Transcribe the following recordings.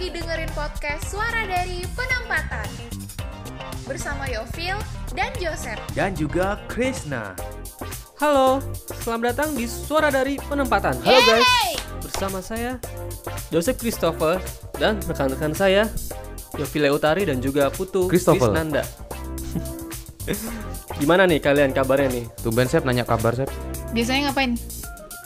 lagi dengerin podcast Suara dari Penempatan bersama Yovil dan Joseph. dan juga Krishna. Halo, selamat datang di Suara dari Penempatan. Halo guys. Bersama saya Joseph Christopher dan rekan-rekan saya Yovile Utari dan juga Putu Christopher. Krisnanda. Gimana nih kalian kabarnya nih? Tumben Sep nanya kabar Sep Biasanya ngapain?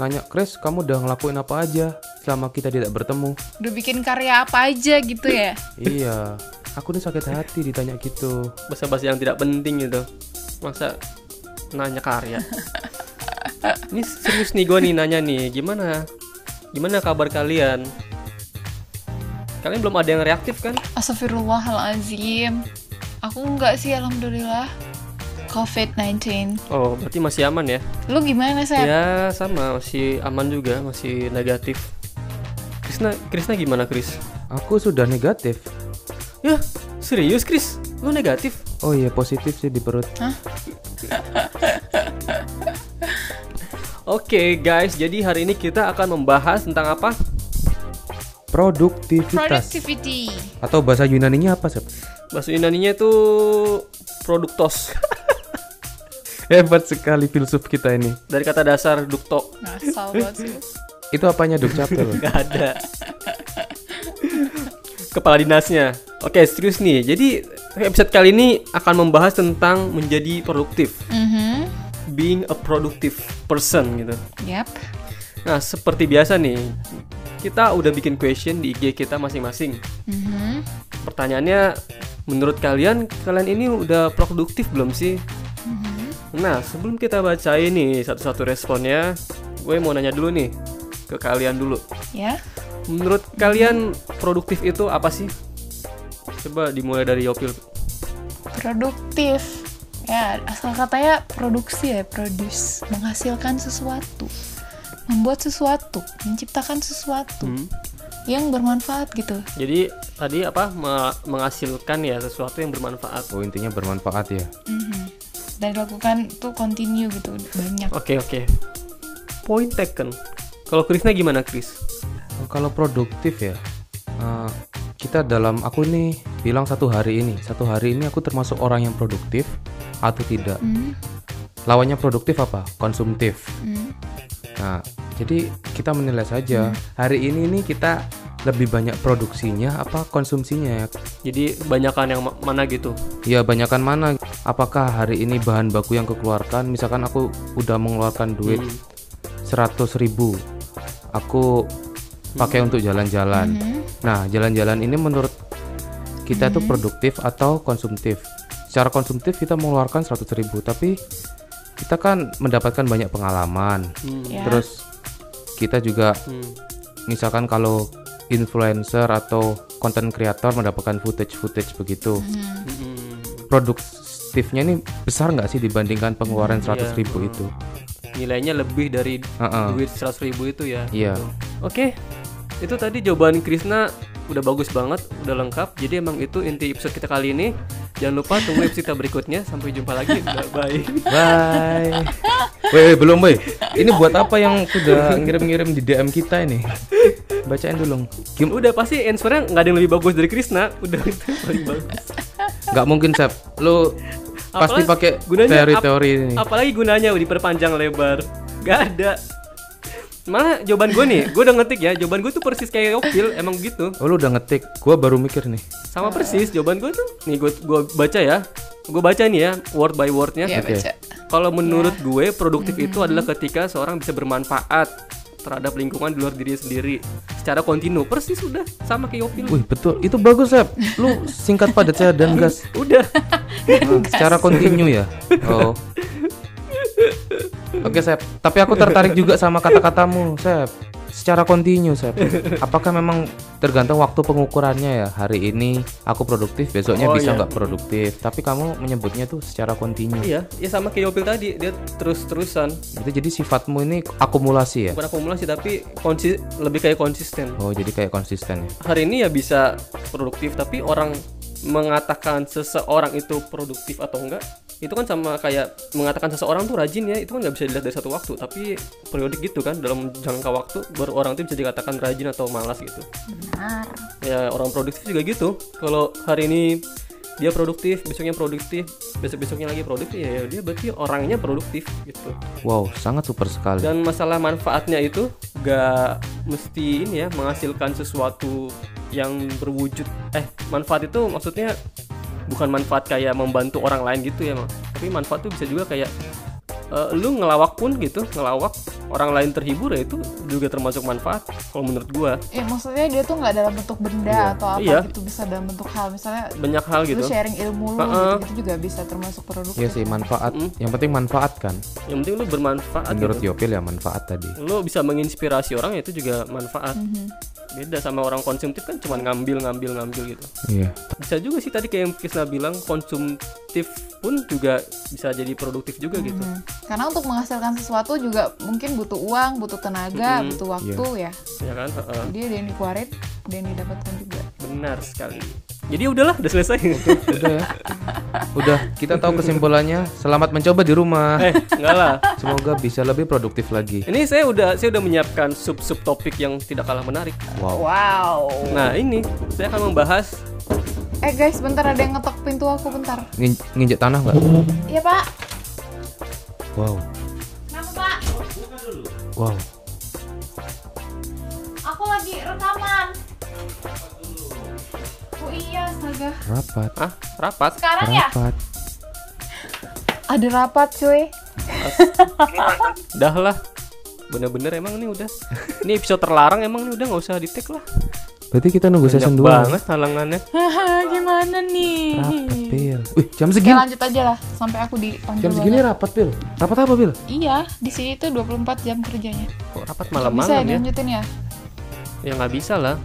Nanya Chris kamu udah ngelakuin apa aja Selama kita tidak bertemu Udah bikin karya apa aja gitu ya? Iya Aku nih sakit hati ditanya gitu Bahasa-bahasa yang tidak penting gitu. Masa nanya karya? Ini serius nih gue nih nanya nih, gimana? Gimana kabar kalian? Kalian belum ada yang reaktif kan? Astagfirullahalazim. Aku enggak sih alhamdulillah. COVID-19. Oh, berarti masih aman ya? Lu gimana, Sep? Ya sama masih aman juga masih negatif. Krisna Krisna gimana Kris? Aku sudah negatif Ya serius Kris? Lu negatif? Oh iya positif sih di perut Oke guys, jadi hari ini kita akan membahas tentang apa? Produktivitas Productivity. Atau bahasa Yunaninya apa Sep? Bahasa Yunaninya itu produktos Hebat sekali filsuf kita ini dari kata dasar dukto. Ngasal banget sih. Itu apanya duk capek loh Gak ada. Kepala dinasnya. Oke, serius nih. Jadi episode kali ini akan membahas tentang menjadi produktif. Mhm. Being a productive person gitu. Yap. Nah, seperti biasa nih, kita udah bikin question di IG kita masing-masing. Mhm. Pertanyaannya, menurut kalian, kalian ini udah produktif belum sih? Nah, sebelum kita baca ini satu-satu responnya, gue mau nanya dulu nih ke kalian dulu. Ya. Menurut kalian produktif itu apa sih? Coba dimulai dari Yopil. Produktif. Ya, asal katanya produksi ya, produce, menghasilkan sesuatu. Membuat sesuatu, menciptakan sesuatu Hmm. yang bermanfaat gitu. Jadi tadi apa me- menghasilkan ya sesuatu yang bermanfaat. Oh intinya bermanfaat ya Mhm. Dan dilakukan tuh continue gitu, banyak. Oke oke. Point taken. Kalau Krisna gimana Kris? Kalau produktif ya eh, Kita dalam aku nih bilang satu hari ini Satu hari ini aku termasuk orang yang produktif Atau tidak Hmm. Lawannya produktif apa? Konsumtif Hmm. Nah, jadi kita menilai saja hari ini nih kita lebih banyak produksinya apa konsumsinya ya? Jadi banyakan yang ma- mana gitu? Ya banyakan mana? Apakah hari ini bahan baku yang kekeluarkan? Misalkan aku udah mengeluarkan duit Hmm. 100.000 ribu, aku pakai untuk jalan-jalan. Mhm. Nah, jalan-jalan ini menurut kita itu produktif atau konsumtif? Secara konsumtif kita mengeluarkan 100.000 ribu, tapi kita kan mendapatkan banyak pengalaman. Hmm. Ya. Terus kita juga Hmm. misalkan kalau influencer atau content creator mendapatkan footage-footage begitu Hmm. produktifnya ini besar nggak sih dibandingkan pengeluaran Iya. 100.000 ribu itu Nilainya lebih dari Heeh. duit 100 ribu itu ya. Iya. Oke, itu tadi jawaban Krisna udah bagus banget, udah lengkap. Jadi emang itu inti episode kita kali ini. Jangan lupa tunggu episode kita berikutnya. Sampai jumpa lagi. Bye. bye weh, belum weh ini buat apa yang sudah ngirim-ngirim di DM kita ini bacain dulu Gim- Udah pasti answernya nggak ada yang lebih bagus dari Krisna. Udah itu paling bagus. nggak mungkin Sep lu pasti pakai gunanya teori-teori ap- ini Apalagi gunanya diperpanjang lebar. Gak ada. Malah jawaban gue nih, gue udah ngetik ya. Jawaban gue tuh persis kayak Yopil, emang gitu. oh lu udah ngetik gua baru mikir nih Sama persis jawaban gue tuh. Nih gue gua baca ya. Gue baca nih ya word by wordnya. Ya, Oke. baca. Kalau menurut gue produktif itu adalah ketika seorang bisa bermanfaat terhadap lingkungan di luar diri sendiri. Secara kontinu. Persis sudah sama kayak Yopil. Wih betul. Itu bagus Sep. Lu singkat padat saya dan gas. Udah. Nah, secara kontinu ya? Oh. Oke Sep, tapi aku tertarik juga sama kata-katamu Sep Secara kontinu Sep Apakah memang tergantung waktu pengukurannya ya Hari ini aku produktif, besoknya Oh, bisa iya. nggak produktif Tapi kamu menyebutnya tuh secara kontinu Iya, ya sama kayak Yopil tadi, dia terus-terusan. Itu jadi sifatmu ini akumulasi ya Bukan akumulasi tapi konsi lebih kayak konsisten. Oh jadi kayak konsisten ya Hari ini ya bisa produktif tapi orang mengatakan seseorang itu produktif atau enggak itu kan sama kayak mengatakan seseorang tuh rajin ya itu kan nggak bisa dilihat dari satu waktu. Tapi periodik gitu kan dalam jangka waktu baru orang itu bisa dikatakan rajin atau malas gitu. Benar. ya orang produktif juga gitu. Kalau hari ini dia produktif besoknya produktif besok besoknya lagi produktif ya dia berarti orangnya produktif gitu. Wow, sangat super sekali. dan masalah manfaatnya itu gak mesti ini ya menghasilkan sesuatu yang berwujud. Eh manfaat itu maksudnya bukan manfaat kayak membantu orang lain gitu ya Mak. tapi manfaat tuh bisa juga kayak eh, lu ngelawak pun gitu ngelawak orang lain terhibur ya itu juga termasuk manfaat kalau menurut gua Ya maksudnya dia tuh nggak dalam bentuk benda atau apa Iya. gitu bisa dalam bentuk hal misalnya banyak hal gitu lu sharing ilmu lu Heeh. gitu, juga bisa termasuk produktif. Iya sih manfaat. Mm. Yang penting manfaat kan. yang penting lu bermanfaat Menurut gitu. Yopil ya manfaat tadi. lu bisa menginspirasi orang ya itu juga manfaat Mhm. Beda sama orang konsumtif kan cuma ngambil ngambil ngambil gitu Iya. bisa juga sih tadi kayak yang Krisna bilang konsumtif pun juga bisa jadi produktif juga gitu Hmm. Karena untuk menghasilkan sesuatu juga mungkin butuh uang, butuh tenaga, Mhm. butuh waktu ya. ya kan Heeh. Jadi ada yang dikeluarin, ada yang didapatkan juga. benar sekali jadi udahlah udah selesai Udah ya. Udah, kita tahu kesimpulannya. Selamat mencoba di rumah. eh enggak lah Semoga bisa lebih produktif lagi. ini saya udah saya udah menyiapkan sub sub topik yang tidak kalah menarik Wow. Wow. nah ini saya akan membahas Eh guys, bentar ada yang ngetok pintu aku bentar. Ngin- nginjek tanah nggak? Iya pak. Wow. Kenapa pak? Wow. Aku lagi rekaman. Oh iya, astaga. Rapat. ah rapat Sekarang ya? Rapat. Ada rapat cuy. dah lah bener-bener emang ini udah ini episode terlarang emang ini udah nggak usah di tag lah Berarti kita nunggu banyak season 2. banget halangannya Gimana nih? Rapat, Pil. Wih, jam Oke segini. lanjut aja lah sampai aku dipanggil. Jam segini banget. rapat, Pil. Rapat apa, Pil? Iya, di sini tuh 24 jam kerjanya. kok rapat Bisa malam-malam ya dilanjutin ya? ya nggak bisa lah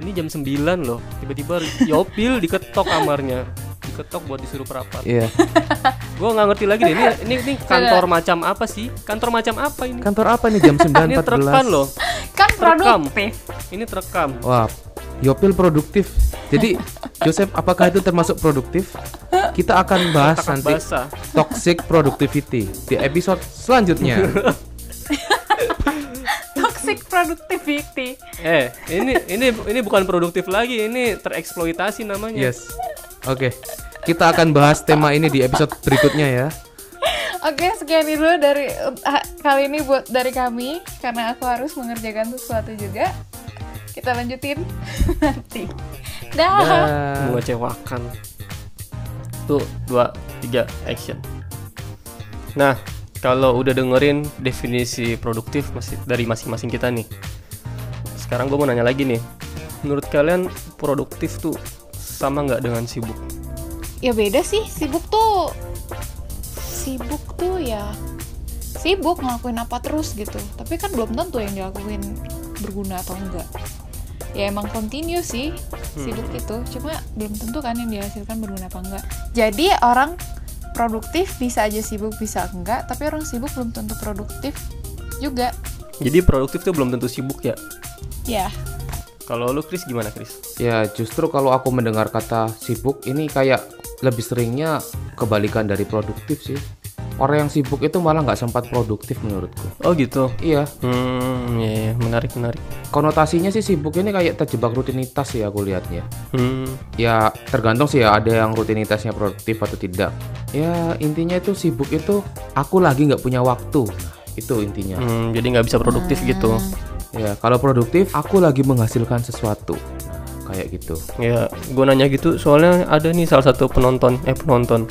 ini jam 9 loh tiba-tiba Yopil diketok kamarnya diketok buat disuruh perapat Iya. gua nggak ngerti lagi deh ini ini, ini kantor macam apa sih kantor macam apa ini Kantor apa nih jam ini terekam 9.14? loh Kan Terekam. produktif. ini terekam Wah, Yopil produktif. Jadi, Joseph, apakah itu termasuk produktif? Kita akan bahas takat nanti basah toxic productivity di episode selanjutnya. Toxic productivity. eh ini ini ini bukan produktif lagi ini tereksploitasi namanya yes. Oke. Kita akan bahas tema ini di episode berikutnya ya. Oke, sekian dulu dari uh, kali ini buat dari kami karena aku harus mengerjakan sesuatu juga. Kita lanjutin nanti. Dah. Dah. mengecewakan tuh dua tiga action nah kalau udah dengerin definisi produktif masih dari masing-masing kita nih sekarang gue mau nanya lagi nih menurut kalian produktif tuh sama nggak dengan sibuk Ya beda sih, sibuk tuh sibuk tuh ya sibuk ngelakuin apa terus gitu. Tapi kan belum tentu yang dilakuin berguna atau enggak. Ya emang continue sih sibuk itu, cuma belum tentu kan yang dihasilkan berguna apa enggak. Jadi orang produktif bisa aja sibuk bisa enggak, tapi orang sibuk belum tentu produktif juga. jadi produktif tuh belum tentu sibuk ya Ya, kalau lu Chris gimana Chris Ya, justru kalau aku mendengar kata sibuk ini kayak lebih seringnya kebalikan dari produktif sih. Orang yang sibuk itu malah nggak sempat produktif menurutku. oh gitu Iya, hmm ya, ya, menarik menarik konotasinya sih sibuk ini kayak terjebak rutinitas sih aku lihatnya. hmm Ya tergantung sih ya ada yang rutinitasnya produktif atau tidak. Ya intinya itu sibuk itu aku lagi nggak punya waktu. Itu intinya. Hmm, jadi nggak bisa produktif gitu Ya kalau produktif aku lagi menghasilkan sesuatu. Kayak gitu. Ya, gue nanya gitu soalnya ada nih salah satu penonton, eh penonton,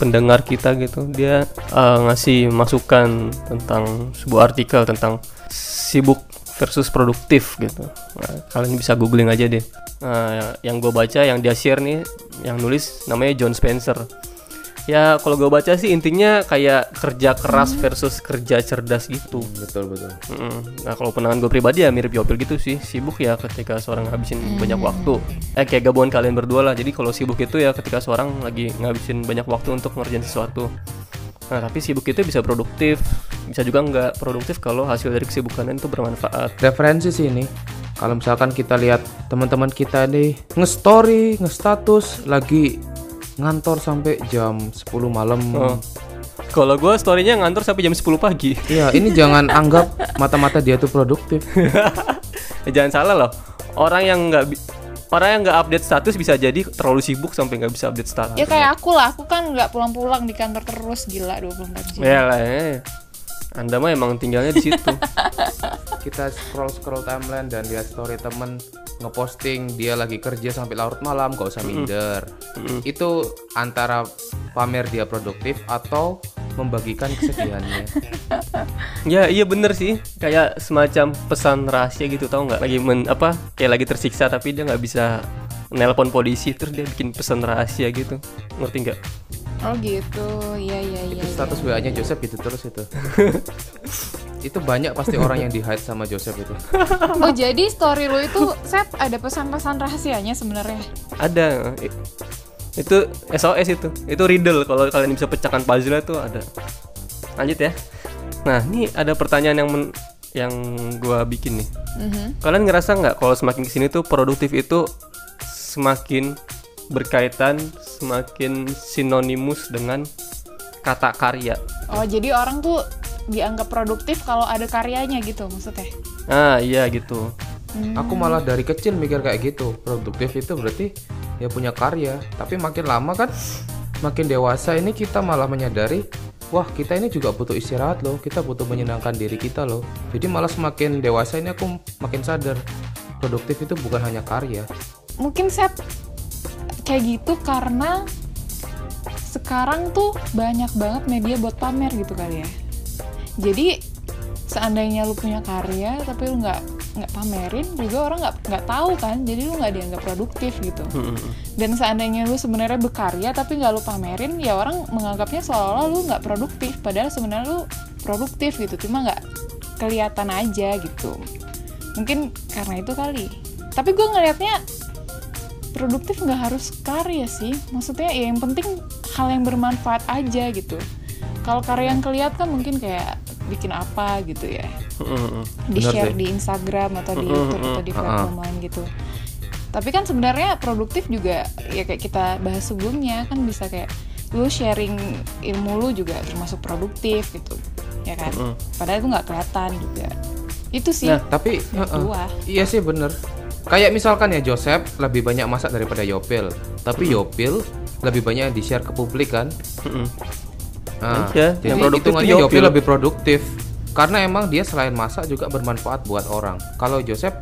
pendengar kita gitu, dia eh, ngasih masukan tentang sebuah artikel tentang sibuk versus produktif gitu. Nah, kalian bisa googling aja deh. Nah, yang gue baca, yang dia share nih, yang nulis namanya John Spencer. Ya, kalau gue baca sih intinya kayak kerja keras versus kerja cerdas gitu. Betul betul. Mm-mm. Nah kalau pandangan gue pribadi ya mirip Yopil gitu sih Sibuk ya ketika seorang ngabisin banyak waktu Eh kayak gabungan kalian berdua lah Jadi kalau sibuk itu ya ketika seorang lagi ngabisin banyak waktu untuk ngerjain sesuatu Nah tapi sibuk itu bisa produktif Bisa juga nggak produktif kalau hasil dari kesibukan itu bermanfaat Referensi sih ini. Kalau misalkan kita lihat teman-teman kita nih nge-story, nge-status lagi ngantor sampai jam 10 malam. Oh. Kalau gue storynya ngantor sampai jam 10 pagi. Iya, ini jangan anggap mata-mata dia tuh produktif. Eh, Jangan salah loh. Orang yang nggak orang yang nggak update status bisa jadi terlalu sibuk sampai nggak bisa update status. Ya kayak aku lah, aku kan nggak pulang-pulang di kantor terus gila 24 jam. Ya lah. ya. Anda mah emang tinggalnya di situ. Kita scroll-scroll timeline dan lihat story temen ngeposting dia lagi kerja sampai larut malam, gak usah minder. Itu antara pamer dia produktif atau membagikan kesedihannya. ya iya bener sih. Kayak semacam pesan rahasia gitu tau nggak? Lagi men apa? Kayak lagi tersiksa tapi dia nggak bisa nelpon polisi terus dia bikin pesan rahasia gitu. Ngerti nggak? Oh gitu, iya iya iya. Itu status WA-nya Joseph gitu terus itu. itu banyak pasti orang yang di hide sama Joseph itu. Oh jadi story lu itu set ada pesan-pesan rahasianya sebenarnya. Ada. Itu SOS itu. Itu riddle kalau kalian bisa pecahkan puzzle itu ada. Lanjut ya. Nah, ini ada pertanyaan yang men- yang gua bikin nih. Mhm. Kalian ngerasa nggak kalau semakin ke sini tuh produktif itu semakin berkaitan, semakin sinonimus dengan kata karya? Oh jadi orang tuh dianggap produktif kalau ada karyanya gitu maksudnya. Ah iya gitu. Aku malah dari kecil mikir kayak gitu. Produktif itu berarti ya punya karya. Tapi makin lama kan, makin dewasa ini kita malah menyadari, wah kita ini juga butuh istirahat loh. Kita butuh menyenangkan diri kita loh. Jadi malah semakin dewasa ini aku makin sadar, produktif itu bukan hanya karya. Mungkin set kayak gitu karena sekarang tuh banyak banget media buat pamer gitu kali ya. Jadi seandainya lu punya karya tapi lu nggak nggak pamerin juga orang nggak nggak tahu kan. Jadi lu nggak dianggap produktif gitu. Dan seandainya lu sebenarnya berkarya tapi nggak lu pamerin ya orang menganggapnya seolah-olah lu nggak produktif. Padahal sebenarnya lu produktif gitu cuma nggak kelihatan aja gitu. Mungkin karena itu kali. Tapi gue ngelihatnya produktif nggak harus karya sih maksudnya ya yang penting hal yang bermanfaat aja gitu kalau karya yang kelihatan mungkin kayak bikin apa gitu ya di share di Instagram atau di YouTube atau di platform lain gitu. Tapi kan sebenarnya produktif juga ya kayak kita bahas sebelumnya kan bisa kayak lu sharing ilmu lu juga termasuk produktif gitu, ya kan? Padahal itu nggak kelihatan juga. Itu sih. Nah, Tapi heeh. gua. iya sih bener. Kayak misalkan ya Joseph lebih banyak masak daripada Yopil. Tapi Yopil lebih banyak di share ke publik kan. Mm-mm. Nah, Iya, jadi yang produktif hitungannya Yopil Yopil. lebih produktif karena emang dia selain masak juga bermanfaat buat orang. Kalau Joseph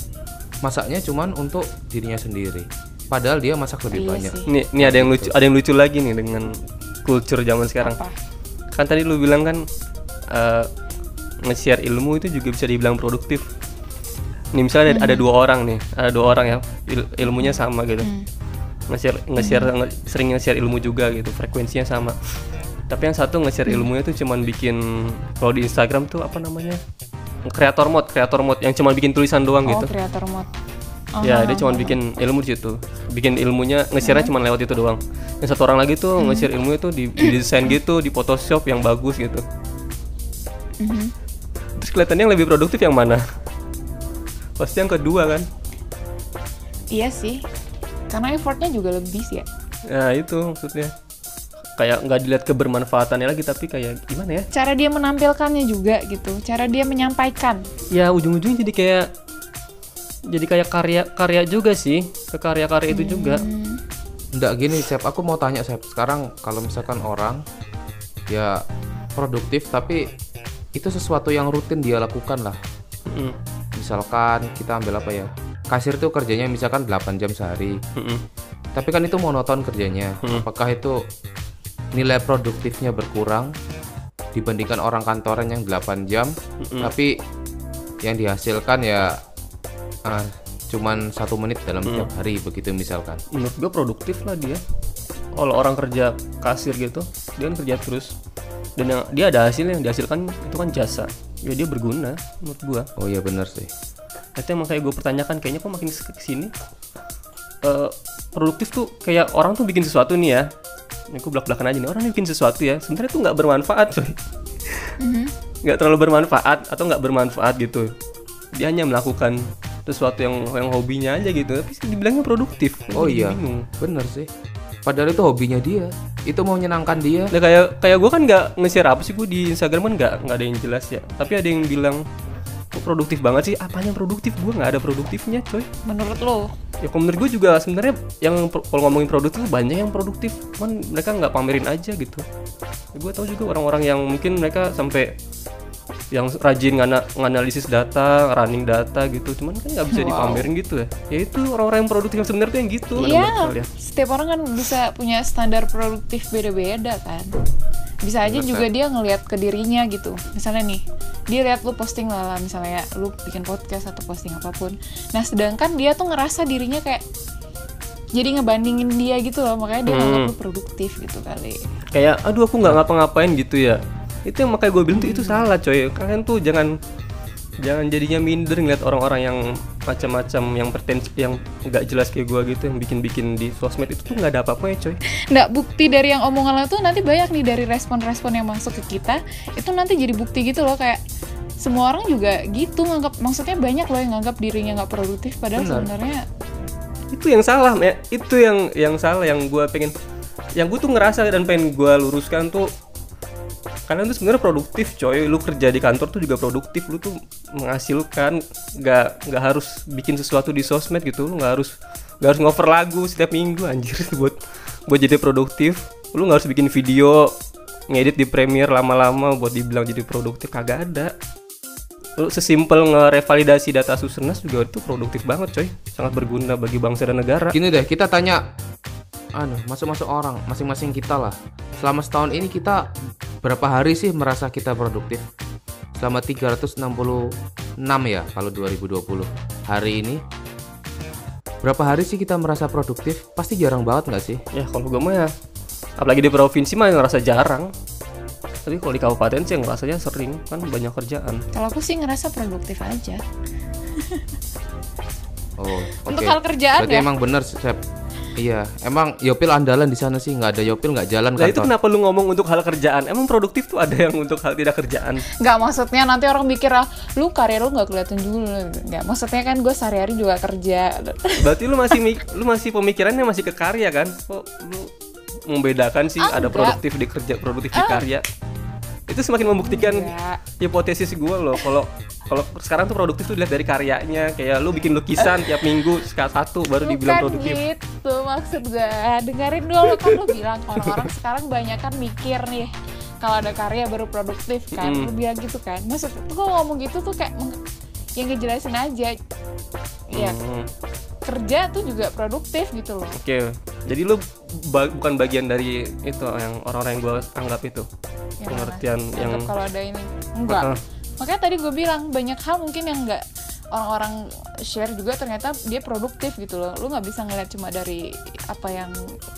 masaknya cuman untuk dirinya sendiri. Padahal dia masak lebih Iya banyak. sih. Nih, nih ada yang lucu, ada yang lucu lagi nih dengan culture zaman sekarang. Apa? Kan tadi lu bilang kan eh, nge-share ilmu itu juga bisa dibilang produktif. Nih misalnya ada, ada dua orang nih, ada dua orang ya il- ilmunya sama gitu. Nge-share nge-share nge- sering nge-share ilmu juga gitu, frekuensinya sama. Tapi yang satu nge-share ilmunya tuh cuman bikin kalau di Instagram tuh apa namanya? Kreator mode, kreator mode yang cuman bikin tulisan doang Oh, gitu. kreator mode. Ya, Aha. dia cuma bikin ilmu di situ. Bikin ilmunya nge-share-nya cuma lewat itu doang. Yang satu orang lagi tuh nge-share ilmunya tuh di, di desain gitu, di Photoshop yang bagus gitu. Mhm. Terus kelihatannya yang lebih produktif yang mana? Pasti yang kedua kan? Iya sih. Karena effortnya juga lebih sih ya. Nah, itu maksudnya. Kayak nggak dilihat kebermanfaatannya lagi tapi kayak gimana ya? Cara dia menampilkannya juga gitu. Cara dia menyampaikan. Ya ujung-ujungnya jadi kayak jadi kayak karya karya juga sih ke karya-karya itu juga Hmm. Nggak gini, Sep. Aku mau tanya, Sep. Sekarang kalau misalkan orang ya produktif tapi itu sesuatu yang rutin dia lakukan lah. Mm-mm, Misalkan kita ambil apa ya? Kasir tuh kerjanya misalkan 8 jam sehari. mm-mm. Tapi kan itu monoton kerjanya. Hmm. Apakah itu nilai produktifnya berkurang dibandingkan orang kantoran yang 8 jam, Mm-mm. tapi yang dihasilkan ya ah, cuman satu menit dalam Hmm. setiap hari begitu misalkan. menurut gue produktif lah dia kalau orang kerja kasir gitu dia kan kerja terus dan yang dia ada hasil yang dihasilkan itu kan jasa. Ya dia berguna menurut gua. Oh iya bener sih. itu emang kayak gue pertanyakan kayaknya kok makin kes- ke sini eh, produktif tuh kayak orang tuh bikin sesuatu nih ya. Ini aku belak belakan aja nih orang bikin sesuatu ya. Sebenarnya tuh nggak bermanfaat coy. Nggak terlalu bermanfaat atau nggak bermanfaat gitu. Dia hanya melakukan sesuatu yang yang hobinya aja gitu. Tapi dibilangnya produktif. Oh iya, bingung. Bener sih. Padahal itu hobinya dia itu mau menyenangkan dia Nah kayak kayak gue kan nggak nge-share apa sih gue di Instagram kan nggak nggak ada yang jelas ya. Tapi ada yang bilang kok produktif banget sih. Apanya produktif? Gue nggak ada produktifnya, coy. menurut lo Ya kalau menurut gue juga sebenarnya yang pro- kalau ngomongin produktif banyak yang produktif, cuman mereka nggak pamerin aja gitu. Ya, gue tahu juga orang-orang yang mungkin mereka sampai yang rajin ngana, nganalisis data, running data gitu, cuman kan nggak bisa Wow. dipamerin gitu ya. Ya itu orang-orang yang produktif yang sebenarnya tuh yang gitu. Iya, kalian. setiap orang kan bisa punya standar produktif beda-beda kan. Bisa aja juga dia ngelihat ke dirinya gitu. Misalnya nih, dia lihat lu posting lah, lah, misalnya lu bikin podcast atau posting apa pun. Nah, sedangkan dia tuh ngerasa dirinya kayak jadi ngebandingin dia gitu loh, makanya dia Hmm. nganggap lu produktif gitu kali. kayak aduh aku nggak ngapa-ngapain gitu ya itu yang makanya gue bilang tuh itu salah coy. Kalian tuh jangan jangan jadinya minder ngeliat orang-orang yang macam-macam yang pretens yang nggak jelas kayak gue gitu yang bikin-bikin di sosmed. Itu tuh nggak ada apa-apa ya coy. Nggak bukti dari yang omongan lo tuh nanti banyak nih dari respon-respon yang masuk ke kita. Itu nanti jadi bukti gitu loh kayak semua orang juga gitu nganggap maksudnya banyak loh yang nganggap dirinya nggak produktif padahal Benar. sebenarnya itu yang salah ya itu yang yang salah yang gue pengen yang gue tuh ngerasa dan pengen gue luruskan tuh kalian tuh sebenarnya produktif coy. Lu kerja di kantor tuh juga produktif. Lu tuh menghasilkan. Nggak nggak harus bikin sesuatu di sosmed gitu. Lu nggak harus nggak harus ngover lagu setiap minggu anjir. Buat buat jadi produktif. Lu nggak harus bikin video ngedit di Premiere lama-lama buat dibilang jadi produktif. Kagak ada. Lu sesimpel ngerevalidasi data Susenas juga itu produktif banget coy. Sangat berguna bagi bangsa dan negara. Gini deh, kita tanya anu, masuk-masuk orang, masing-masing kita lah. Selama setahun ini kita berapa hari sih merasa kita produktif? Selama 366 ya kalau 2020. Hari ini berapa hari sih kita merasa produktif? Pasti jarang banget nggak sih? ya kalau gue mah ya apalagi di provinsi mah ngerasa jarang tapi kalau di kabupaten sih ngerasanya sering kan banyak kerjaan kalau aku sih ngerasa produktif aja Oh, untuk oke. hal kerjaan Berarti ya emang bener, Sep. Iya, emang Yopil andalan di sana sih, nggak ada Yopil nggak jalan Nah itu kantor. kenapa lu ngomong untuk hal kerjaan? Emang produktif tuh ada yang untuk hal tidak kerjaan? nggak maksudnya nanti orang mikir ah lu karir lu nggak kelihatan dulu nggak maksudnya kan gue sehari-hari juga kerja Berarti lu masih lu masih pemikirannya masih ke karya kan? Kok lu membedakan sih Ah, ada enggak. produktif di kerja, produktif di karya? Itu semakin membuktikan Enggak. hipotesis gue loh. Kalau kalau sekarang tuh produktif tuh dilihat dari karyanya. Kayak lu bikin lukisan tiap minggu sekali satu baru dibilang Bukan produktif. gitu maksud gue dengerin dulu kan lu bilang orang-orang sekarang banyak kan mikir nih kalau ada karya baru produktif kan Mm. lu bilang gitu kan. Maksud gue ngomong gitu tuh kayak yang ngejelasin aja. Ya Hmm. kerja tuh juga produktif gitu loh. Oke, jadi lu ba- bukan bagian dari itu yang orang-orang yang gue anggap itu? Mana? pengertian yang kalau ada ini. Enggak. Heeh. makanya tadi gue bilang banyak hal mungkin yang enggak orang-orang share juga ternyata dia produktif gitu loh. Lu nggak bisa ngeliat cuma dari apa yang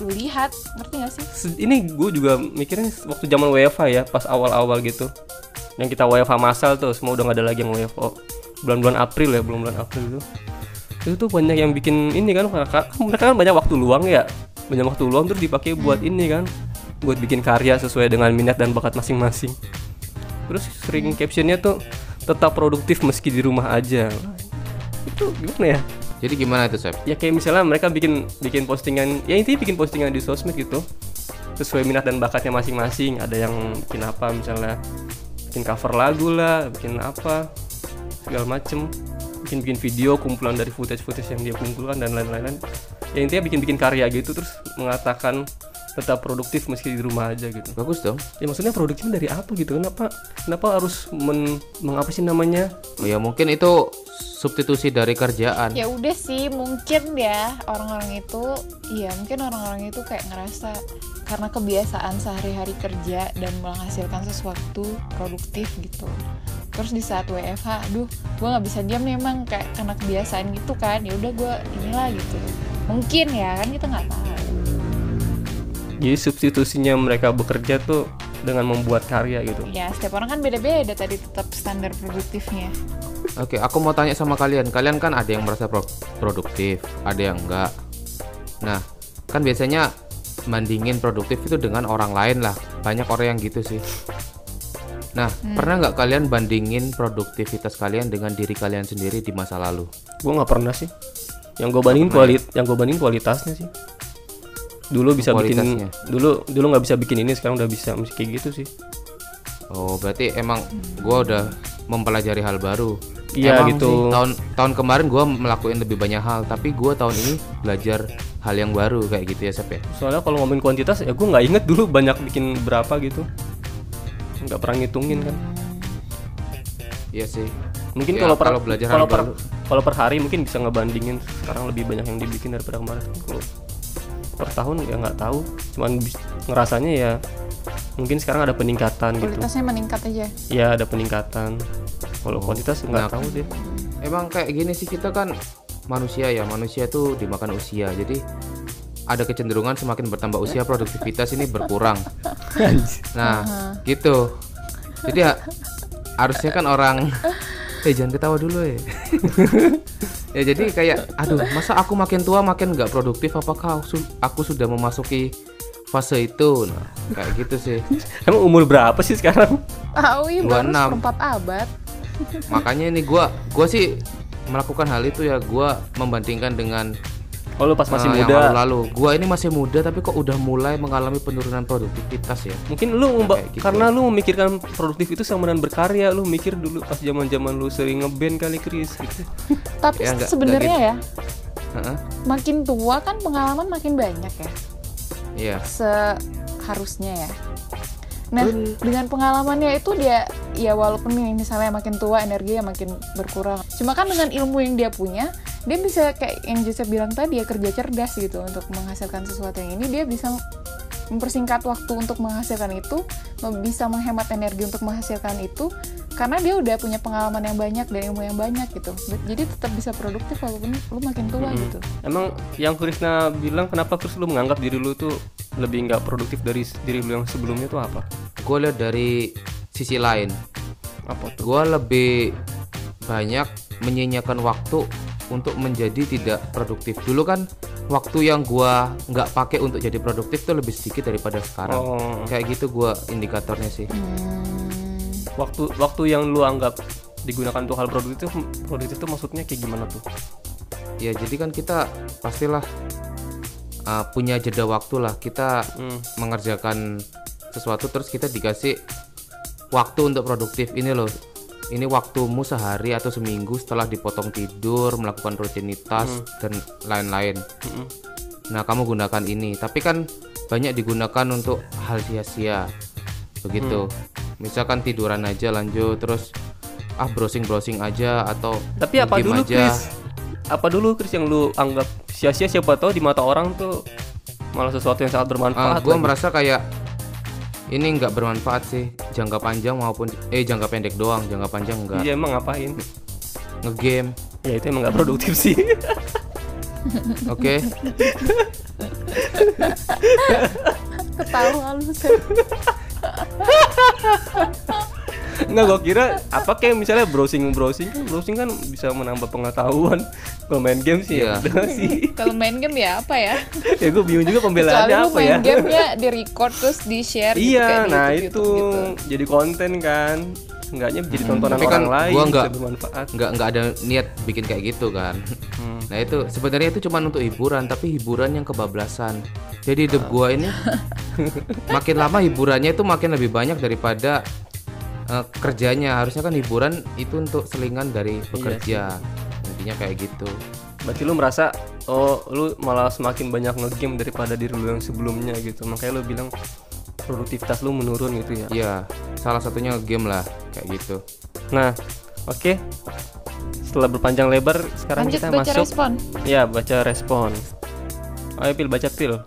lu lihat ngerti gak sih? Ini gue juga mikirnya waktu zaman WFH ya pas awal-awal gitu. Yang kita WFH masal tuh semua udah gak ada lagi yang WFO bulan-bulan April ya bulan-bulan April itu itu tuh banyak yang bikin ini kan mereka mereka kan banyak waktu luang ya. Banyak waktu luang terus dipakai buat ini kan. Buat bikin karya sesuai dengan minat dan bakat masing-masing. Terus sering captionnya tuh tetap produktif meski di rumah aja. Itu gimana ya? Jadi gimana itu, Sep? ya kayak misalnya mereka bikin bikin postingan ya intinya bikin postingan di sosmed gitu. Sesuai minat dan bakatnya masing-masing. Ada yang bikin apa misalnya bikin cover lagu lah bikin apa segala macem. Bikin bikin video kumpulan dari footage footage yang dia kumpulkan dan lain-lain. Ya intinya bikin bikin karya gitu terus mengatakan tetap produktif meski di rumah aja gitu. Bagus dong. ya maksudnya produktifnya dari apa gitu? Kenapa kenapa harus men, mengapa sih namanya? Oh, ya mungkin itu substitusi dari kerjaan. ya udah sih mungkin ya orang-orang itu iya mungkin orang-orang itu kayak ngerasa karena kebiasaan sehari-hari kerja dan menghasilkan sesuatu produktif gitu. Terus di saat WFH aduh gue nggak bisa diam nih emang kayak karena kebiasaan gitu kan. Ya udah gue inilah gitu. Mungkin ya kan kita nggak tahu jadi substitusinya mereka bekerja tuh dengan membuat karya gitu ya setiap orang kan beda-beda tadi tetap standar produktifnya Oke, aku mau tanya sama kalian. Kalian kan ada yang merasa pro- produktif, ada yang enggak. Nah, kan biasanya bandingin produktif itu dengan orang lain lah. Banyak orang yang gitu sih. Nah, pernah nggak kalian bandingin produktivitas kalian dengan diri kalian sendiri di masa lalu? gue nggak pernah sih yang gue bandingin kualit yang gue bandingin kualitasnya sih dulu bisa bikin dulu dulu nggak bisa bikin ini sekarang udah bisa kayak gitu sih Oh, berarti emang gua udah mempelajari hal baru. Iya, Emang gitu. sih, tahun tahun kemarin gua melakukan lebih banyak hal, tapi gua tahun ini belajar hal yang baru kayak gitu ya, Sep ya. soalnya kalau ngomongin kuantitas ya gue nggak inget dulu banyak bikin berapa gitu nggak pernah ngitungin kan Iya sih. mungkin Ya, kalau per kalau belajar kalau per kalau per hari mungkin bisa ngebandingin sekarang lebih banyak yang dibikin daripada kemarin kalau per tahun ya nggak tahu. Cuman ngerasanya ya mungkin sekarang ada peningkatan gitu. Kualitasnya meningkat aja. Ya ada peningkatan. Kalau kuantitas nggak Nah, tahu deh Emang kayak gini sih kita kan manusia ya, manusia tuh dimakan usia. Jadi ada kecenderungan semakin bertambah usia produktivitas ini berkurang. Nah, gitu. Jadi ha- harusnya kan orang Eh jangan ketawa dulu ya. ya jadi kayak aduh, masa aku makin tua makin nggak produktif apakah aku, aku sudah memasuki fase itu? Nah, kayak gitu sih. emang umur berapa sih sekarang tahu ya baru 26. seperempat abad Makanya ini gua gua sih melakukan hal itu ya gua membandingkan dengan oh lu pas masih yang muda lalu-lalu. Gua ini masih muda tapi kok udah mulai mengalami penurunan produktivitas ya. mungkin lu kayak gitu. karena lu memikirkan produktif itu sama dengan berkarya lu mikir dulu pas zaman zaman lu sering ngeband kali Chris gitu tapi Ya, nggak- sebenarnya ya Heeh. makin tua kan pengalaman makin banyak ya Iya. seharusnya ya nah dengan pengalamannya itu dia ya walaupun nih misalnya makin tua energinya makin berkurang cuma kan dengan ilmu yang dia punya dia bisa kayak yang Joseph bilang tadi ya kerja cerdas gitu untuk menghasilkan sesuatu yang ini. Dia bisa mempersingkat waktu untuk menghasilkan itu bisa menghemat energi untuk menghasilkan itu karena dia udah punya pengalaman yang banyak dan ilmu yang banyak gitu. Jadi tetap bisa produktif walaupun lu makin tua Mm-mm. gitu. Emang yang Krisna bilang kenapa Chris lu menganggap diri lu tuh lebih nggak produktif dari diri lu yang sebelumnya tuh apa? Gue lihat dari sisi lain. apa tuh? Gua lebih banyak menyia-nyiakan waktu untuk menjadi tidak produktif. Dulu kan waktu yang gua nggak pakai untuk jadi produktif tuh lebih sedikit daripada sekarang. oh Kayak gitu gua indikatornya sih. Hmm, waktu waktu yang lu anggap digunakan untuk hal produktif produktif itu maksudnya kayak gimana tuh Ya jadi kan kita pastilah uh, punya jeda waktu lah. Kita Hmm. mengerjakan sesuatu terus kita dikasih waktu untuk produktif ini loh. Ini waktumu sehari atau seminggu setelah dipotong tidur, melakukan rutinitas dan lain-lain. Mm-mm. Nah, kamu gunakan ini. Tapi kan banyak digunakan untuk hal sia-sia. Begitu. Misalkan tiduran aja lanjut terus ah browsing-browsing aja atau tapi apa dulu aja. Chris apa dulu Chris yang lu anggap sia-sia siapa tahu di mata orang tuh malah sesuatu yang sangat Ah, bermanfaat gue lagi. merasa kayak ini nggak bermanfaat sih jangka panjang maupun eh jangka pendek doang jangka panjang nggak. Iya emang ngapain? Ngegame. Ya itu emang nggak produktif sih. Oke. Ketawa lu Nggak gue kira apa kayak misalnya browsing browsing kan browsing kan bisa menambah pengetahuan. Kalau main game sih ya Iya. udah sih. Kalau main game ya apa ya? Ya gue bingung juga pembelaannya apa main ya. game ya di record terus di share gitu, iya nah YouTube, itu. YouTube gitu. jadi konten kan. Enggaknya jadi tontonan Tapi orang kan lain gua bisa nggak- bermanfaat. nggak nggak ada niat bikin kayak gitu kan. Hmm. nah itu sebenarnya itu cuma untuk hiburan tapi hiburan yang kebablasan. Jadi hidup gua ini makin lama hiburannya itu makin lebih banyak daripada eh, kerjanya harusnya kan hiburan itu untuk selingan dari bekerja intinya kayak gitu. Berarti lu merasa oh lu malah semakin banyak ngegame daripada diri lu yang sebelumnya gitu. Makanya lu bilang produktivitas lu menurun gitu ya. Iya, salah satunya game lah kayak gitu. nah oke. Setelah berpanjang lebar sekarang lanjut kita baca masuk respon. Ya baca respon. Ayo pil baca pil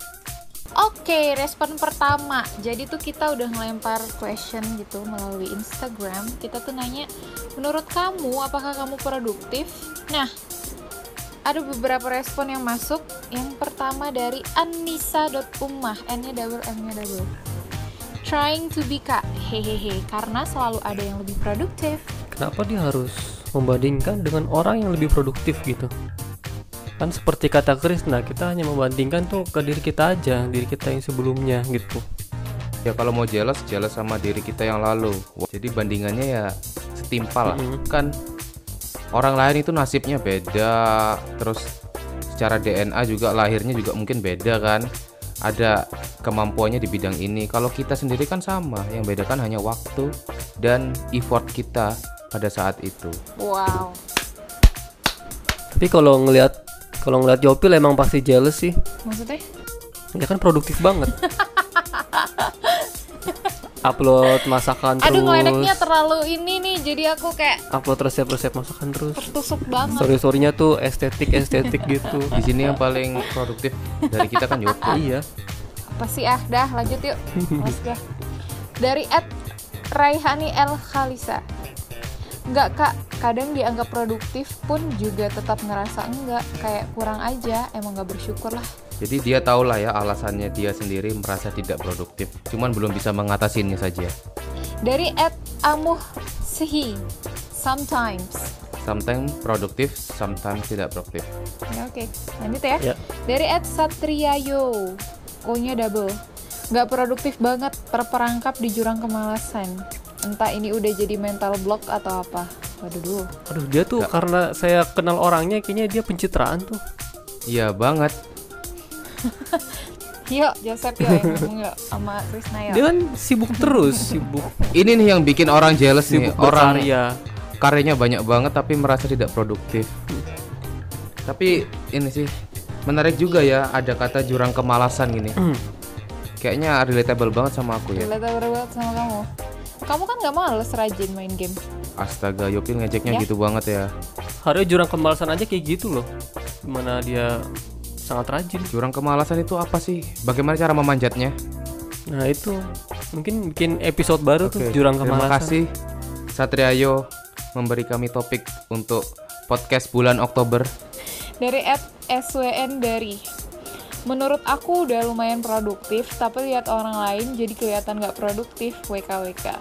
Oke, respon pertama. Jadi tuh kita udah ngelempar question gitu melalui Instagram. Kita tuh nanya, menurut kamu apakah kamu produktif? Nah, ada beberapa respon yang masuk. Yang pertama dari anissa.ummah, N-nya double, M-nya double. Trying to be kak, hehehe, karena selalu ada yang lebih produktif. kenapa dia harus membandingkan dengan orang yang lebih produktif gitu kan seperti kata Krisna kita hanya membandingkan tuh ke diri kita aja diri kita yang sebelumnya gitu Ya kalau mau jelas, jelas sama diri kita yang lalu. Jadi bandingannya ya setimpal lah. Mm-mm. Kan orang lain itu nasibnya beda, terus secara DNA juga lahirnya juga mungkin beda kan. ada kemampuannya di bidang ini. Kalau kita sendiri kan sama, yang bedakan hanya waktu dan effort kita pada saat itu. Wow. Tapi kalau ngelihat kalau ngelihat Yopil emang pasti jealous sih. Maksudnya? Ya kan produktif banget. upload masakan Aduh terus. ngeledeknya terlalu ini nih, jadi aku kayak upload resep-resep masakan terus. tertusuk banget. Story storynya tuh estetik estetik gitu. Di sini yang paling produktif dari kita kan Yopi. iya. Apa sih ah, dah lanjut yuk. Males dah. Dari Ed Raihani El Khalisa. Enggak kak, kadang dianggap produktif pun juga tetap ngerasa enggak, kayak kurang aja, emang nggak bersyukur lah. Jadi dia tahu lah ya alasannya dia sendiri merasa tidak produktif. Cuman belum bisa mengatasinya saja. Dari Ed Amuh Sehi, sometimes. Sometimes produktif, sometimes tidak produktif. Ya oke, lanjut ya. Ya. Dari Ed Satriayo, O-nya double. Nggak produktif banget, terperangkap di jurang kemalasan. Entah ini udah jadi mental block atau apa. Waduh, duh. Aduh dia tuh karena saya kenal orangnya kayaknya dia pencitraan tuh. Iya banget. Yuk, Joseph yuk yang ngomong yuk sama Krisna yuk. Dia kan sibuk terus, sibuk Ini nih yang bikin orang jealous nih. sibuk Orang berkarya. karyanya banyak banget tapi merasa tidak produktif. Tapi ini sih menarik juga ya ada kata jurang kemalasan gini. Hmm. Kayaknya relatable banget sama aku ya. Relate banget sama kamu. Kamu kan nggak males rajin main game. Astaga, Yopil ngejeknya Ya. gitu banget ya. Harusnya jurang kemalasan aja kayak gitu loh. Di mana dia sangat rajin. Jurang kemalasan itu apa sih? Bagaimana cara memanjatnya? Nah itu mungkin bikin episode baru tuh Oke, jurang Terima kemalasan. kasih Satriayo memberi kami topik untuk podcast bulan Oktober. Dari at SWN dari. Menurut aku udah lumayan produktif, tapi lihat orang lain jadi kelihatan nggak produktif. WKWK.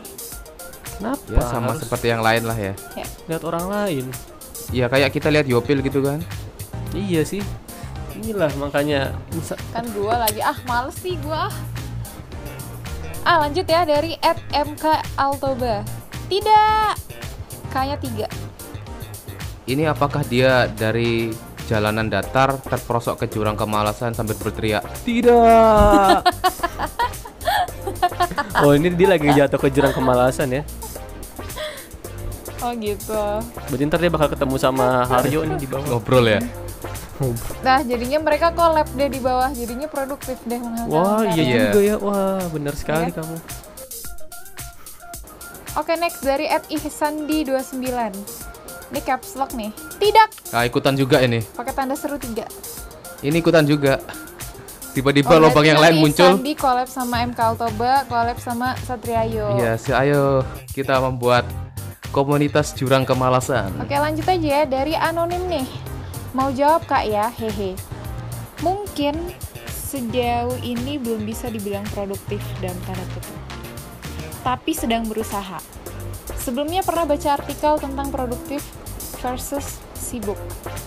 Kenapa? Ya sama harus seperti yang lain lah ya. Ya. lihat orang lain. Ya kayak kita lihat Yopil gitu kan. Iya sih. Inilah makanya misa- Kan gua lagi ah males sih gua. ah. Ah lanjut ya dari at MK Altoba. Tidak. Kayaknya tiga. Ini apakah dia dari jalanan datar terperosok ke jurang kemalasan sambil berteriak tidak. oh ini dia lagi jatuh ke jurang kemalasan ya. Oh gitu. Berarti ntar dia bakal ketemu sama Haryo nih di bawah. ngobrol ya? Nah jadinya mereka collab deh di bawah. Jadinya produktif deh menghasilkan Wah iya. Iya. juga ya. Wah benar sekali Iya. kamu. Oke next dari at Ihsandi29 Ini caps lock nih. Tidak. Nah ikutan juga ini. Pakai tanda seru tiga. Ini ikutan juga. Tiba-tiba Oh, lubang yang lain muncul. Sandi collab sama MK Altoba Collab sama Satriayo. Iya, si ayo. Kita membuat komunitas jurang kemalasan. Oke lanjut aja ya. Dari anonim nih. Mau jawab kak ya? Hehe. Mungkin sejauh ini belum bisa dibilang produktif dalam tanda kutip. Tapi sedang berusaha Sebelumnya pernah baca artikel tentang produktif versus sibuk.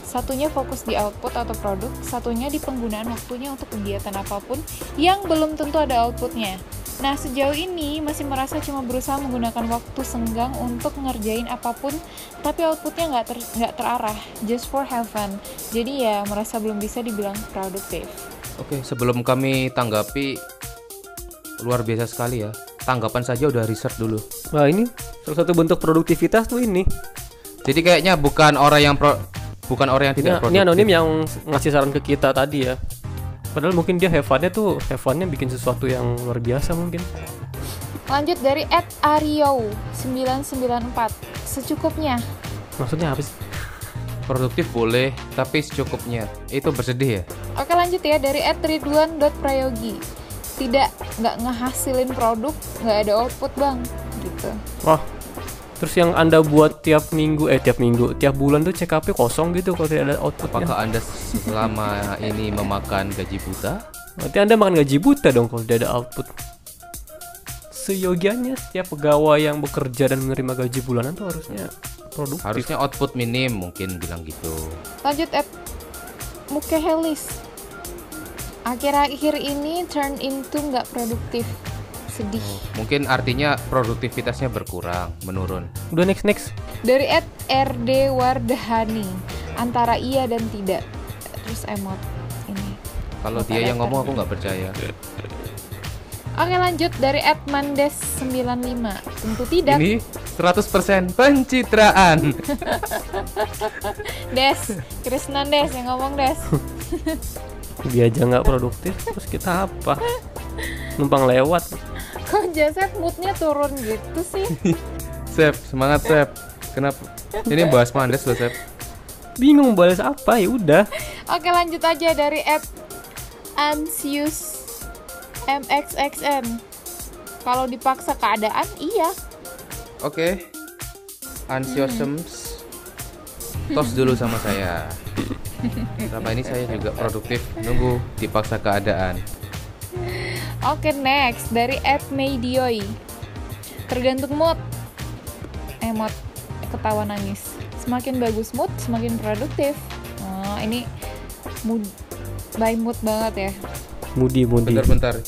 Satunya fokus di output atau produk, satunya di penggunaan waktunya untuk kegiatan apa pun yang belum tentu ada outputnya. Nah, sejauh ini masih merasa cuma berusaha menggunakan waktu senggang untuk ngerjain apa pun, tapi outputnya nggak ter- terarah, just for have fun. Jadi ya merasa belum bisa dibilang produktif. Oke, sebelum kami tanggapi luar biasa sekali ya. Tanggapan saja udah research dulu. Wah ini salah satu bentuk produktivitas tuh ini. Jadi kayaknya bukan orang yang pro, bukan orang yang tidak Ini, ini produktif. anonim yang ngasih saran ke kita tadi ya. Padahal mungkin dia have fun-nya tuh have fun-nya bikin sesuatu yang luar biasa mungkin. Lanjut dari Ed Ario 994 secukupnya. Maksudnya apa sih? Produktif boleh, tapi secukupnya. Itu bersedih ya. Oke lanjut ya dari @ridwan.prayogi. Tidak nggak ngehasilin produk, nggak ada output bang, gitu. Wah. Terus yang anda buat tiap minggu eh tiap minggu tiap bulan tuh CKP kosong gitu kalau tidak ada outputnya. Apakah Anda selama ini memakan gaji buta? Berarti anda makan gaji buta dong kalau tidak ada output. Seyogianya setiap pegawai yang bekerja dan menerima gaji bulanan tuh harusnya produktif. Harusnya output minim mungkin bilang gitu. Lanjut at Mukehelis. Akhir-akhir ini turn into nggak produktif, sedih. Mungkin artinya produktivitasnya berkurang, menurun. Udah next next. Dari at RD Wardahani antara iya dan tidak. Terus emot ini. Kalau dia yang ngomong aku nggak percaya. Oke lanjut dari @mandes95. Tentu tidak. Ini 100% pencitraan. Des, Krisnan Des yang ngomong Des. dia aja nggak produktif terus kita apa numpang lewat Kok Joseph moodnya turun gitu sih? Sep, semangat Sep. Kenapa? Ini bahas mandes loh Sep. bingung balas apa ya udah Oke lanjut aja dari app Ansius MXXN. Kalau dipaksa keadaan, iya. Oke. Ansiosems. Tos dulu sama saya. Selama ini saya juga produktif nunggu dipaksa keadaan. Oke next dari app Medioi. Tergantung mood. Emot ketawa nangis. Semakin bagus mood, semakin produktif. Oh, ini mood by mood banget ya. mudi mudi Bentar-bentar.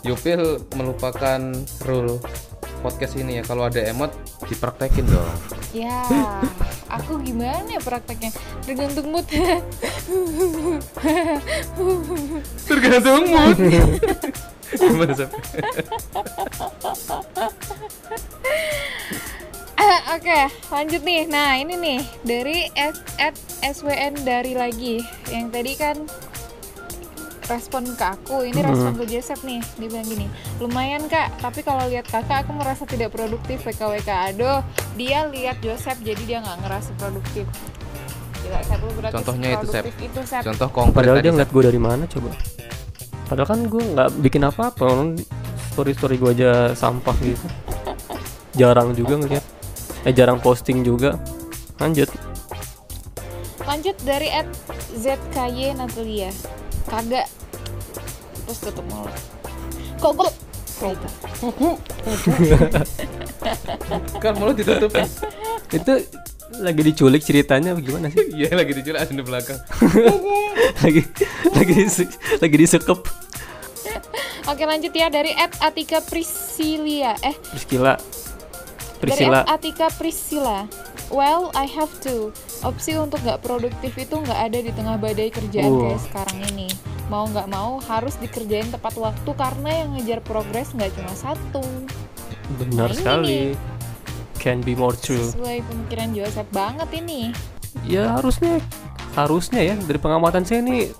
Yupil melupakan rule podcast ini ya. Kalau ada emot dipraktekin dong. Ya, aku gimana ya prakteknya? Tergantung mood. Tergantung mood. Gimana Sep? Oke, lanjut nih. Nah, ini nih dari S at SWN dari lagi. Yang tadi kan respon ke aku, ini respon ke Joseph nih. Dia bilang gini, lumayan kak, tapi kalau lihat kakak aku merasa tidak produktif WKWK. Aduh, dia lihat Joseph jadi dia nggak ngerasa produktif. Gila, Sep, berarti Contohnya itu, Sep. itu, Sep. Contoh konkret padahal tadi, dia ngeliat gue dari mana coba padahal kan gue nggak bikin apa-apa orang story story gue aja sampah gitu jarang juga ngeliat eh jarang posting juga lanjut Lanjut dari at ZKY Natalia. Kagak. Terus tutup mulut. Kok gue gitu. Kan mulut ditutup ya. itu lagi diculik ceritanya gimana sih Iya lagi diculik asli di belakang. lagi lagi lagi disekep Oke lanjut ya dari at Atika Priscilia. Eh Priscila dari Priscila at Atika Priscilla. Well, I have to. Opsi untuk nggak produktif itu nggak ada di tengah badai kerjaan Wow. kayak sekarang ini. Mau nggak mau harus dikerjain tepat waktu karena yang ngejar progres nggak cuma satu. benar Nah, sekali nih. can be more true Sesuai pemikiran Joseph banget ini. ya harusnya harusnya ya dari pengamatan saya nih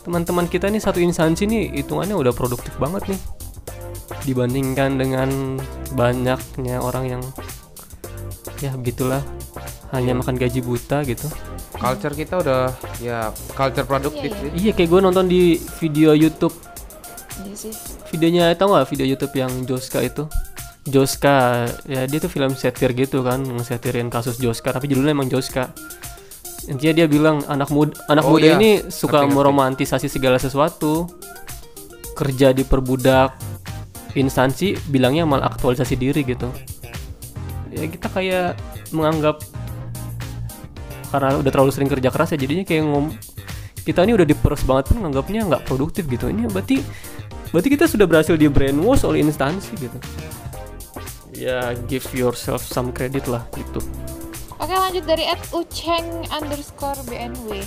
teman-teman kita nih satu instansi nih hitungannya udah produktif banget nih dibandingkan dengan banyaknya orang yang ya begitulah hanya makan gaji buta gitu Culture kita udah ya culture produktif Iya, sih. iya kayak gue nonton di video YouTube Iya sih. videonya tau gak video YouTube yang Joska itu Joska ya dia tuh film satir gitu kan ngesetirin kasus Joska tapi judulnya emang Joska intinya dia bilang anak muda anak Oh, muda iya. ini suka Ngerti, ngerti. meromantisasi segala sesuatu kerja diperbudak instansi bilangnya malah aktualisasi diri gitu. Ya kita kayak menganggap karena udah terlalu sering kerja keras ya jadinya kayak ngom kita ini udah diperes banget pun nganggapnya nggak produktif gitu. Ini berarti berarti kita sudah berhasil di brainwash oleh instansi gitu. Ya give yourself some credit lah gitu. Oke lanjut dari at uceng underscore bnw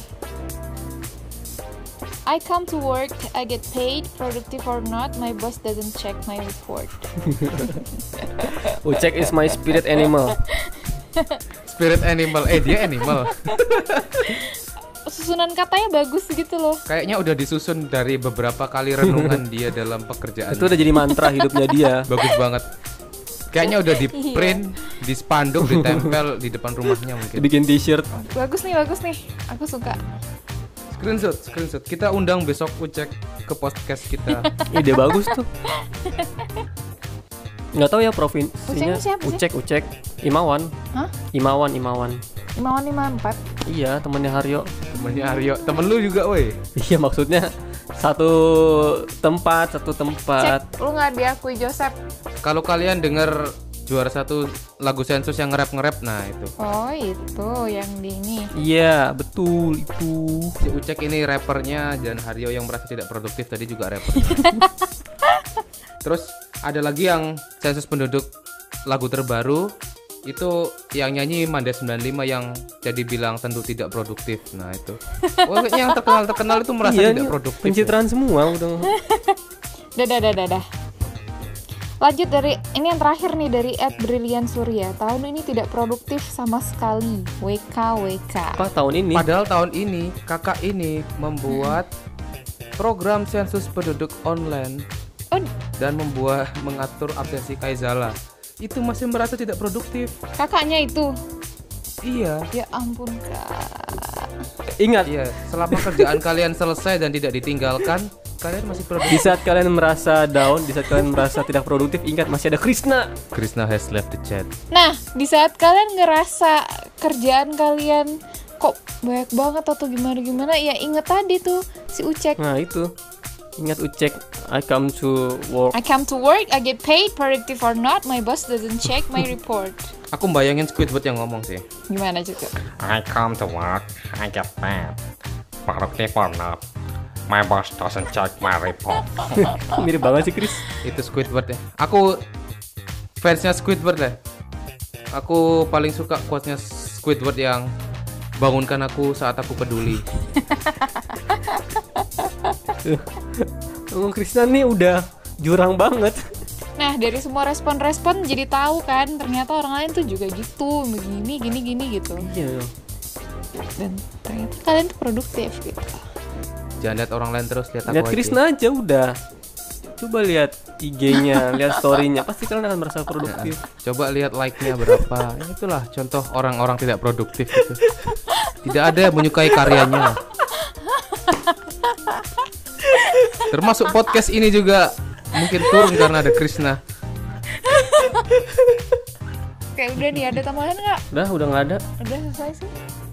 I come to work, I get paid, productive or not, my boss doesn't check my report. Ucek is my spirit animal Spirit animal. Eh dia animal. Susunan katanya bagus gitu loh. Kayaknya udah disusun dari beberapa kali renungan dia dalam pekerjaan. itu udah jadi mantra hidupnya dia bagus banget. Kayaknya udah di Iya. print, di spanduk, ditempel di depan rumahnya mungkin. bikin t-shirt Bagus nih, bagus nih. Aku suka. Screenshot, screenshot. Kita undang besok Ucek ke podcast kita. ide bagus tuh nggak tahu ya provinsinya sih? Ucek Ucek Imawan Hah? Imawan Imawan Imawan 54. iya temennya Haryo Temennya Aryo, temen lu juga, woi. iya maksudnya satu tempat satu tempat Cek, lu nggak diakui Joseph. Kalau kalian denger juara satu lagu sensus yang nge-rap nge-rap, nah itu. Oh itu yang di ini. iya betul itu Si Ucek ini rappernya dan Haryo yang merasa tidak produktif tadi juga rapper. Terus ada lagi yang sensus penduduk lagu terbaru itu yang nyanyi Manda 95 yang jadi bilang tentu tidak produktif. Nah, itu. Oh, yang terkenal-terkenal itu merasa Iya, tidak produktif. pencitraan semua udah. Dadah, dadah, dadah. Lanjut dari ini yang terakhir nih dari Ed Brilliant Surya. Tahun ini tidak produktif sama sekali. WK WK. Apa tahun ini? Padahal tahun ini kakak ini membuat program sensus penduduk online Oh, dan membuat mengatur absensi Kaizala. Itu masih merasa tidak produktif. kakaknya itu. Iya. Ya ampun, Kak. Ingat, Iya, selama kerjaan kalian selesai dan tidak ditinggalkan, kalian masih di produktif. saat kalian merasa down, di saat kalian merasa tidak produktif, ingat masih ada Krishna. Krishna has left the chat. Nah, di saat kalian ngerasa kerjaan kalian kok banyak banget atau gimana gimana, ya inget tadi tuh si Ucek. Nah, itu. Ingat Ucek, I come to work. I come to work, I get paid, productive or not, my boss doesn't check my report. Aku bayangin Squidward yang ngomong sih. Gimana juga? I come to work, I get paid. Productive or not, my boss doesn't check my report. Mirip banget sih, Chris. Itu Squidward ya. Aku fansnya Squidward deh. Aku paling suka quote-nya Squidward yang bangunkan aku saat aku peduli. Oh, Krishna nih udah jurang banget. Nah, dari semua respon-respon jadi tahu kan, ternyata orang lain tuh juga gitu, begini, gini, gini gitu. Iya. Dan ternyata kalian tuh produktif gitu. Jangan lihat orang lain terus, lihat aku Lihat aja. Krishna aja udah. Coba lihat IG-nya, lihat story-nya, pasti kalian akan merasa produktif. Coba lihat like-nya berapa. Ya, itulah contoh orang-orang tidak produktif itu. Tidak ada yang menyukai karyanya. Termasuk podcast ini juga mungkin turun karena ada Krishna. Kayak udah nih, ada tambahan nggak? Udah, udah nggak ada. Udah selesai sih.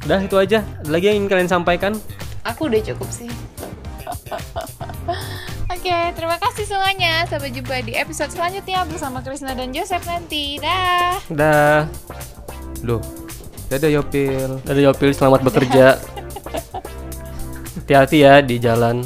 Udah itu aja. Ada Lagi yang ingin kalian sampaikan? Aku udah cukup sih. Oke, terima kasih semuanya. Sampai jumpa di episode selanjutnya bersama Krisna dan Joseph nanti. Dah. Udah. Loh. Dadah Yopil. Ada Yopil selamat bekerja. Hati-hati ya di jalan.